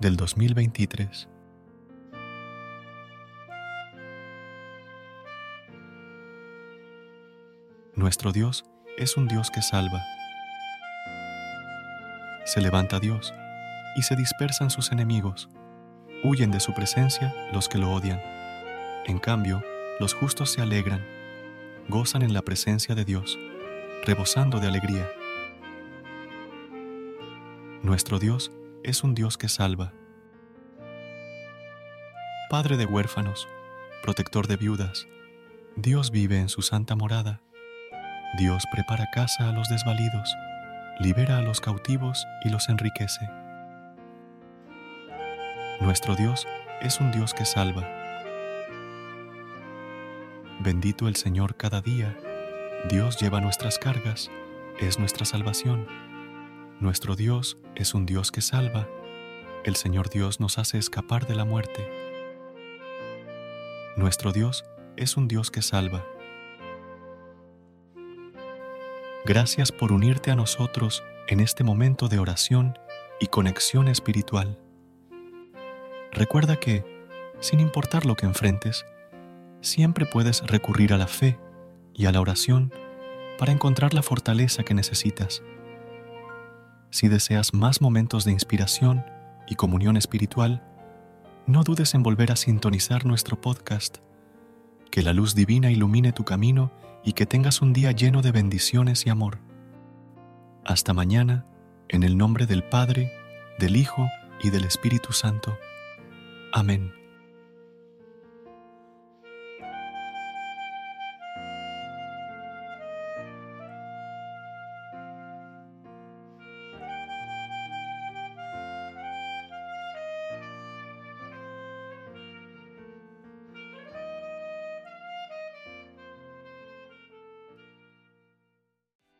del 2023. Nuestro Dios es un Dios que salva. Se levanta Dios y se dispersan sus enemigos. Huyen de su presencia los que lo odian. En cambio, los justos se alegran, gozan en la presencia de Dios, rebosando de alegría. Nuestro Dios es un Dios que salva. Padre de huérfanos, protector de viudas, Dios vive en su santa morada. Dios prepara casa a los desvalidos, libera a los cautivos y los enriquece. Nuestro Dios es un Dios que salva. Bendito el Señor cada día, Dios lleva nuestras cargas, es nuestra salvación. Nuestro Dios es un Dios que salva. El Señor Dios nos hace escapar de la muerte. Nuestro Dios es un Dios que salva. Gracias por unirte a nosotros en este momento de oración y conexión espiritual. Recuerda que, sin importar lo que enfrentes, siempre puedes recurrir a la fe y a la oración para encontrar la fortaleza que necesitas. Si deseas más momentos de inspiración y comunión espiritual, no dudes en volver a sintonizar nuestro podcast. Que la luz divina ilumine tu camino y que tengas un día lleno de bendiciones y amor. Hasta mañana, en el nombre del Padre, del Hijo y del Espíritu Santo. Amén.